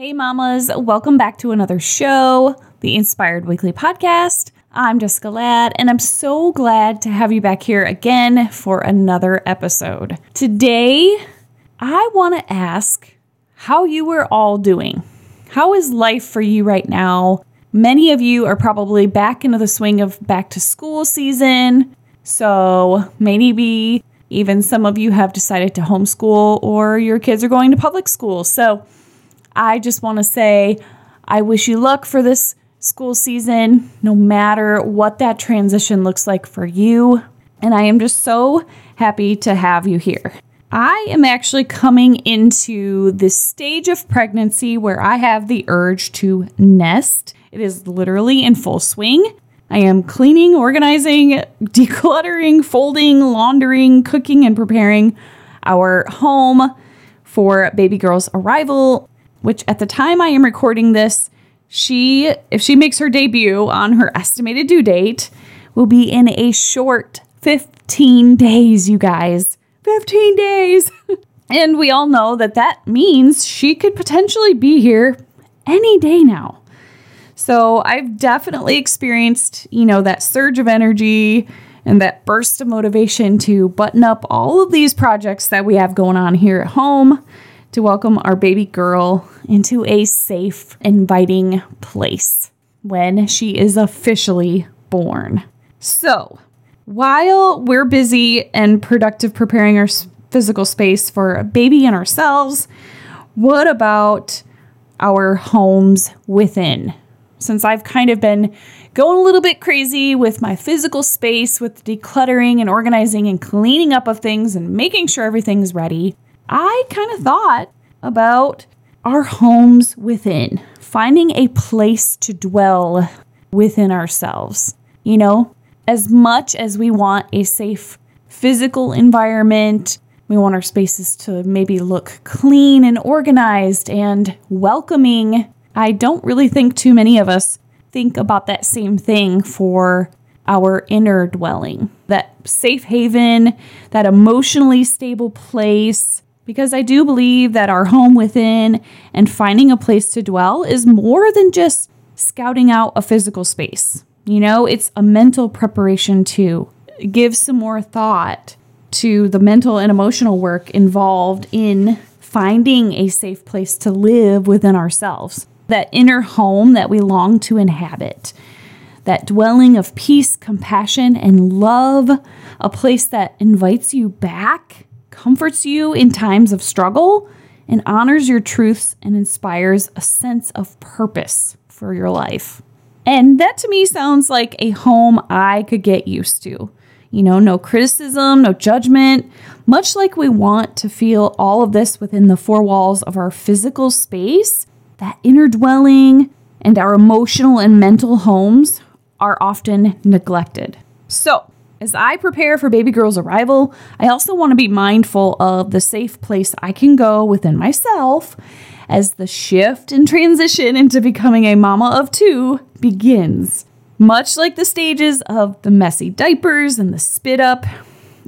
Hey, mamas, welcome back to another show, the Inspired Weekly Podcast. I'm Jessica Ladd, and I'm so glad to have you back here again for another episode. Today, I want to ask how you are all doing. How is life for you right now? Many of you are probably back into the swing of back to school season. So maybe even some of you have decided to homeschool or your kids are going to public school. So I just want to say I wish you luck for this school season, no matter what that transition looks like for you. And I am just so happy to have you here. I am actually coming into this stage of pregnancy where I have the urge to nest. It is literally in full swing. I am cleaning, organizing, decluttering, folding, laundering, cooking, and preparing our home for baby girl's arrival which at the time I am recording this, she, if she makes her debut on her estimated due date, will be in a short 15 days, you guys. 15 days. and we all know that that means she could potentially be here any day now. So I've definitely experienced, you know, that surge of energy and that burst of motivation to button up all of these projects that we have going on here at home to welcome our baby girl into a safe, inviting place when she is officially born. So, while we're busy and productive preparing our physical space for a baby and ourselves, what about our homes within? Since I've kind of been going a little bit crazy with my physical space, with decluttering and organizing and cleaning up of things and making sure everything's ready, I kind of thought about our homes within, finding a place to dwell within ourselves. You know, as much as we want a safe physical environment, we want our spaces to maybe look clean and organized and welcoming. I don't really think too many of us think about that same thing for our inner dwelling, that safe haven, that emotionally stable place because I do believe that our home within and finding a place to dwell is more than just scouting out a physical space. You know, it's a mental preparation to give some more thought to the mental and emotional work involved in finding a safe place to live within ourselves. That inner home that we long to inhabit, that dwelling of peace, compassion, and love, a place that invites you back comforts you in times of struggle, and honors your truths and inspires a sense of purpose for your life. And that to me sounds like a home I could get used to. You know, no criticism, no judgment, much like we want to feel all of this within the four walls of our physical space, that inner dwelling and our emotional and mental homes are often neglected. So, as I prepare for baby girl's arrival, I also want to be mindful of the safe place I can go within myself as the shift and transition into becoming a mama of two begins. Much like the stages of the messy diapers and the spit up,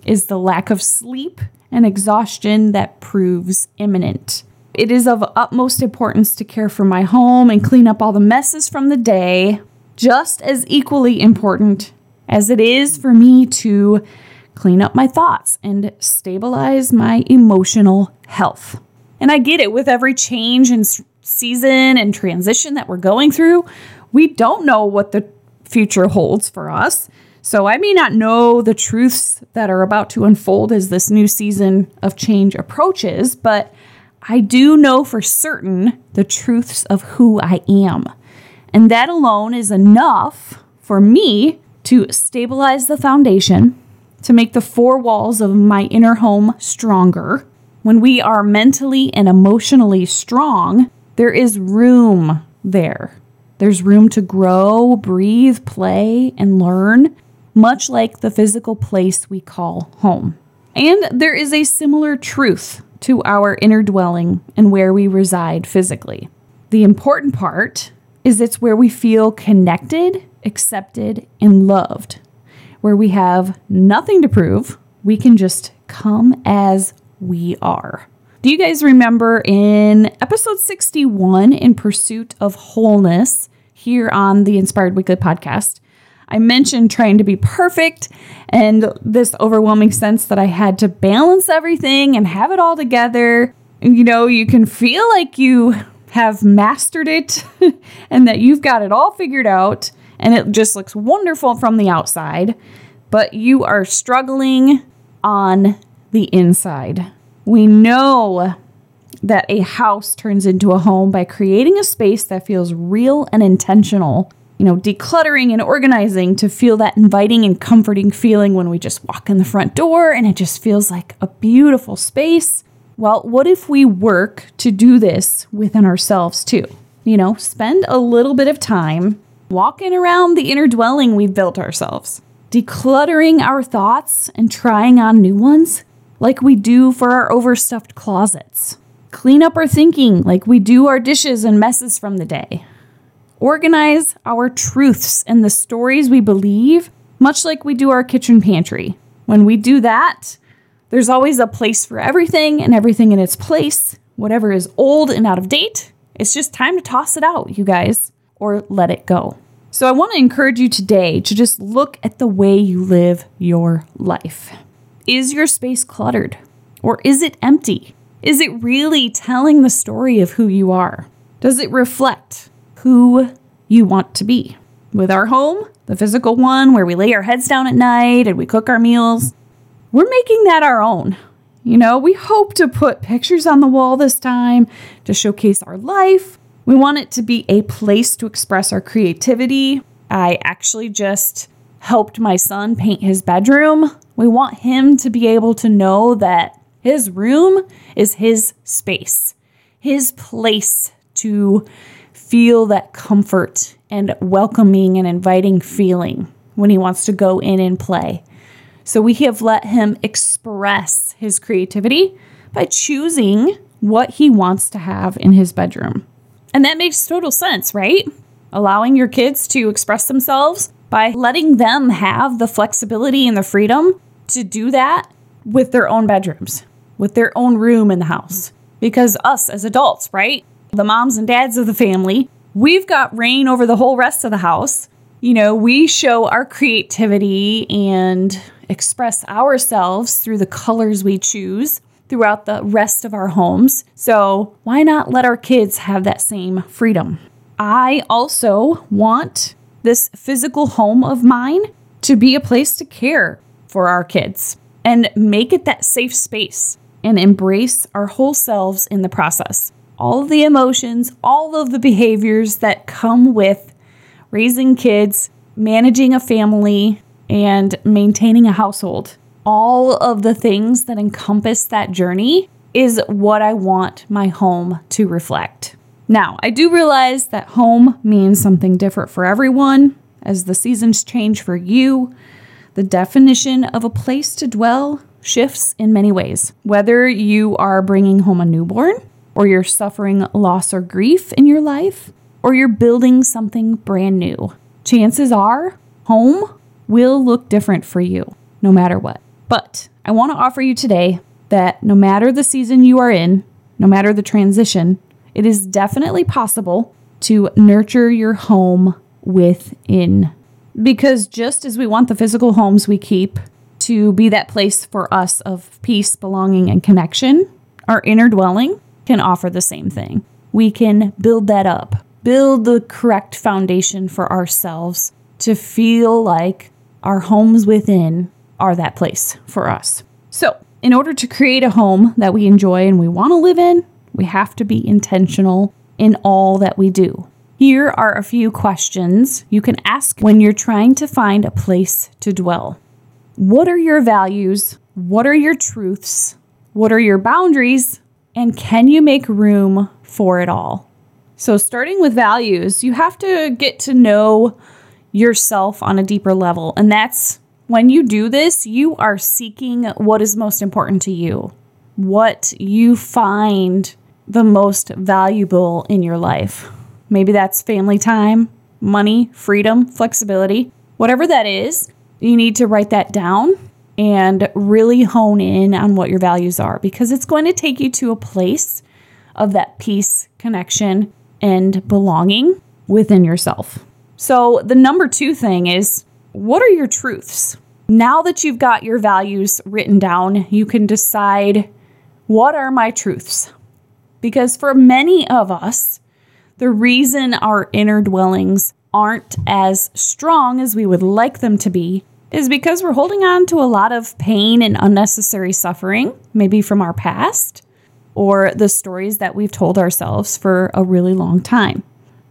is the lack of sleep and exhaustion that proves imminent. It is of utmost importance to care for my home and clean up all the messes from the day, just as equally important as it is for me to clean up my thoughts and stabilize my emotional health. And I get it with every change in season and transition that we're going through, we don't know what the future holds for us. So I may not know the truths that are about to unfold as this new season of change approaches, but I do know for certain the truths of who I am. And that alone is enough for me to stabilize the foundation, to make the four walls of my inner home stronger. When we are mentally and emotionally strong, there is room there. There's room to grow, breathe, play, and learn, much like the physical place we call home. And there is a similar truth to our inner dwelling and where we reside physically. The important part is it's where we feel connected accepted, and loved, where we have nothing to prove. We can just come as we are. Do you guys remember in episode 61, In Pursuit of Wholeness, here on the Inspired Weekly podcast? I mentioned trying to be perfect and this overwhelming sense that I had to balance everything and have it all together. You know, you can feel like you have mastered it and that you've got it all figured out and it just looks wonderful from the outside, but you are struggling on the inside. We know that a house turns into a home by creating a space that feels real and intentional. You know, decluttering and organizing to feel that inviting and comforting feeling when we just walk in the front door and it just feels like a beautiful space. Well, what if we work to do this within ourselves too? You know, spend a little bit of time walking around the inner dwelling we've built ourselves, decluttering our thoughts and trying on new ones like we do for our overstuffed closets. Clean up our thinking like we do our dishes and messes from the day. Organize our truths and the stories we believe, much like we do our kitchen pantry. When we do that, there's always a place for everything and everything in its place. Whatever is old and out of date, it's just time to toss it out, you guys or let it go. So, I want to encourage you today to just look at the way you live your life. Is your space cluttered or is it empty? Is it really telling the story of who you are? Does it reflect who you want to be? With our home, the physical one where we lay our heads down at night and we cook our meals, we're making that our own. You know, we hope to put pictures on the wall this time to showcase our life, we want it to be a place to express our creativity. I actually just helped my son paint his bedroom. We want him to be able to know that his room is his space, his place to feel that comfort and welcoming and inviting feeling when he wants to go in and play. So we have let him express his creativity by choosing what he wants to have in his bedroom. And that makes total sense, right? Allowing your kids to express themselves by letting them have the flexibility and the freedom to do that with their own bedrooms, with their own room in the house. Because us as adults, right? The moms and dads of the family, we've got reign over the whole rest of the house. You know, we show our creativity and express ourselves through the colors we choose throughout the rest of our homes. So, why not let our kids have that same freedom? I also want this physical home of mine to be a place to care for our kids and make it that safe space and embrace our whole selves in the process. All of the emotions, all of the behaviors that come with raising kids, managing a family, and maintaining a household all of the things that encompass that journey is what I want my home to reflect. Now, I do realize that home means something different for everyone. As the seasons change for you, the definition of a place to dwell shifts in many ways. Whether you are bringing home a newborn, or you're suffering loss or grief in your life, or you're building something brand new, chances are home will look different for you no matter what. But I want to offer you today that no matter the season you are in, no matter the transition, it is definitely possible to nurture your home within. Because just as we want the physical homes we keep to be that place for us of peace, belonging, and connection, our inner dwelling can offer the same thing. We can build that up, build the correct foundation for ourselves to feel like our homes within are that place for us. So, in order to create a home that we enjoy and we want to live in, we have to be intentional in all that we do. Here are a few questions you can ask when you're trying to find a place to dwell. What are your values? What are your truths? What are your boundaries? And can you make room for it all? So, starting with values, you have to get to know yourself on a deeper level. And that's when you do this, you are seeking what is most important to you, what you find the most valuable in your life. Maybe that's family time, money, freedom, flexibility, whatever that is. You need to write that down and really hone in on what your values are because it's going to take you to a place of that peace, connection, and belonging within yourself. So, the number two thing is what are your truths? Now that you've got your values written down, you can decide what are my truths? Because for many of us, the reason our inner dwellings aren't as strong as we would like them to be is because we're holding on to a lot of pain and unnecessary suffering, maybe from our past or the stories that we've told ourselves for a really long time.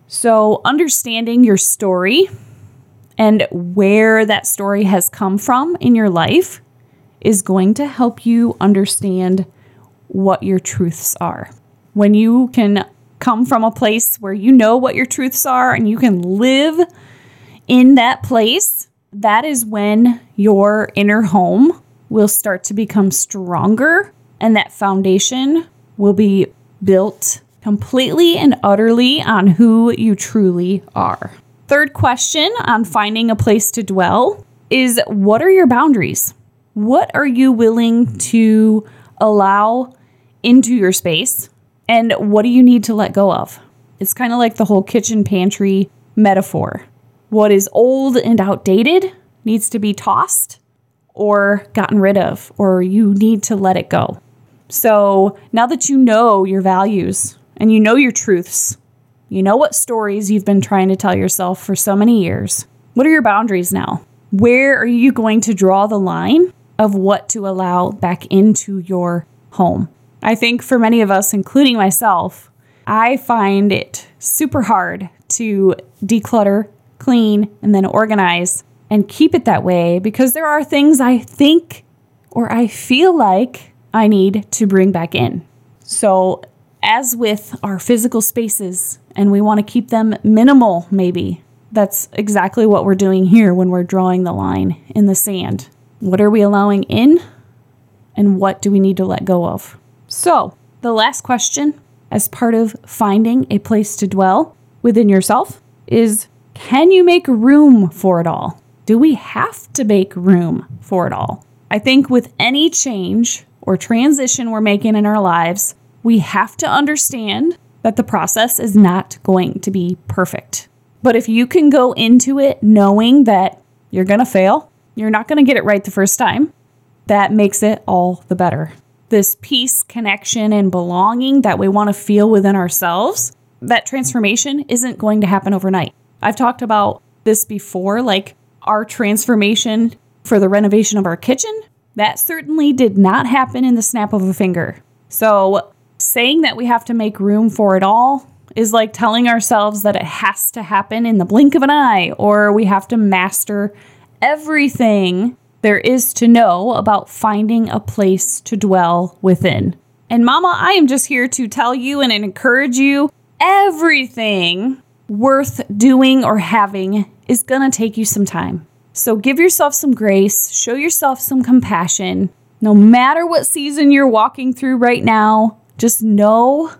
So, understanding your story and where that story has come from in your life is going to help you understand what your truths are. When you can come from a place where you know what your truths are and you can live in that place, that is when your inner home will start to become stronger and that foundation will be built completely and utterly on who you truly are. Third question on finding a place to dwell is what are your boundaries? What are you willing to allow into your space? And what do you need to let go of? It's kind of like the whole kitchen pantry metaphor. What is old and outdated needs to be tossed or gotten rid of, or you need to let it go. So now that you know your values and you know your truths, you know what stories you've been trying to tell yourself for so many years, what are your boundaries now? Where are you going to draw the line of what to allow back into your home? I think for many of us, including myself, I find it super hard to declutter, clean, and then organize and keep it that way because there are things I think or I feel like I need to bring back in. So, as with our physical spaces, and we want to keep them minimal, maybe, that's exactly what we're doing here when we're drawing the line in the sand. What are we allowing in, and what do we need to let go of? So, the last question, as part of finding a place to dwell within yourself, is can you make room for it all? Do we have to make room for it all? I think with any change, or transition we're making in our lives, we have to understand that the process is not going to be perfect. But if you can go into it knowing that you're going to fail, you're not going to get it right the first time, that makes it all the better. This peace, connection, and belonging that we want to feel within ourselves, that transformation isn't going to happen overnight. I've talked about this before, like our transformation for the renovation of our kitchen that certainly did not happen in the snap of a finger. So, saying that we have to make room for it all is like telling ourselves that it has to happen in the blink of an eye, or we have to master everything there is to know about finding a place to dwell within. And, Mama, I am just here to tell you and encourage you everything worth doing or having is going to take you some time. So give yourself some grace, show yourself some compassion. No matter what season you're walking through right now, just know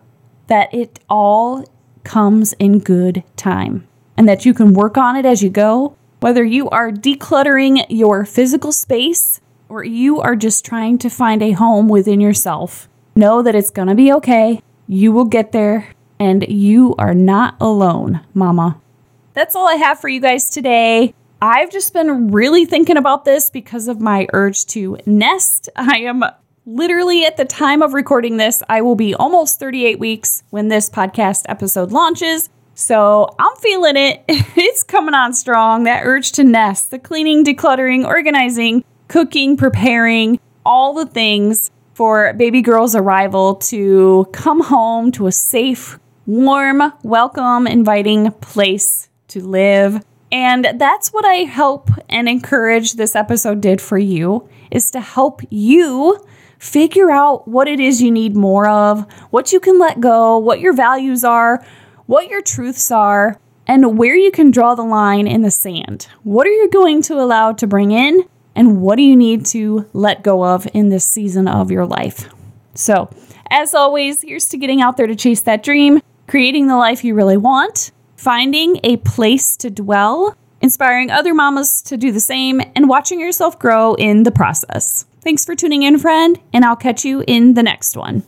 that it all comes in good time and that you can work on it as you go. Whether you are decluttering your physical space or you are just trying to find a home within yourself, know that it's going to be okay. You will get there and you are not alone, mama. That's all I have for you guys today. I've just been really thinking about this because of my urge to nest. I am literally at the time of recording this, I will be almost 38 weeks when this podcast episode launches. So I'm feeling it. It's coming on strong. That urge to nest, the cleaning, decluttering, organizing, cooking, preparing, all the things for baby girl's arrival to come home to a safe, warm, welcome, inviting place to live and that's what I hope and encourage this episode did for you is to help you figure out what it is you need more of, what you can let go, what your values are, what your truths are, and where you can draw the line in the sand. What are you going to allow to bring in, and what do you need to let go of in this season of your life? So, as always, here's to getting out there to chase that dream, creating the life you really want finding a place to dwell, inspiring other mamas to do the same, and watching yourself grow in the process. Thanks for tuning in, friend, and I'll catch you in the next one.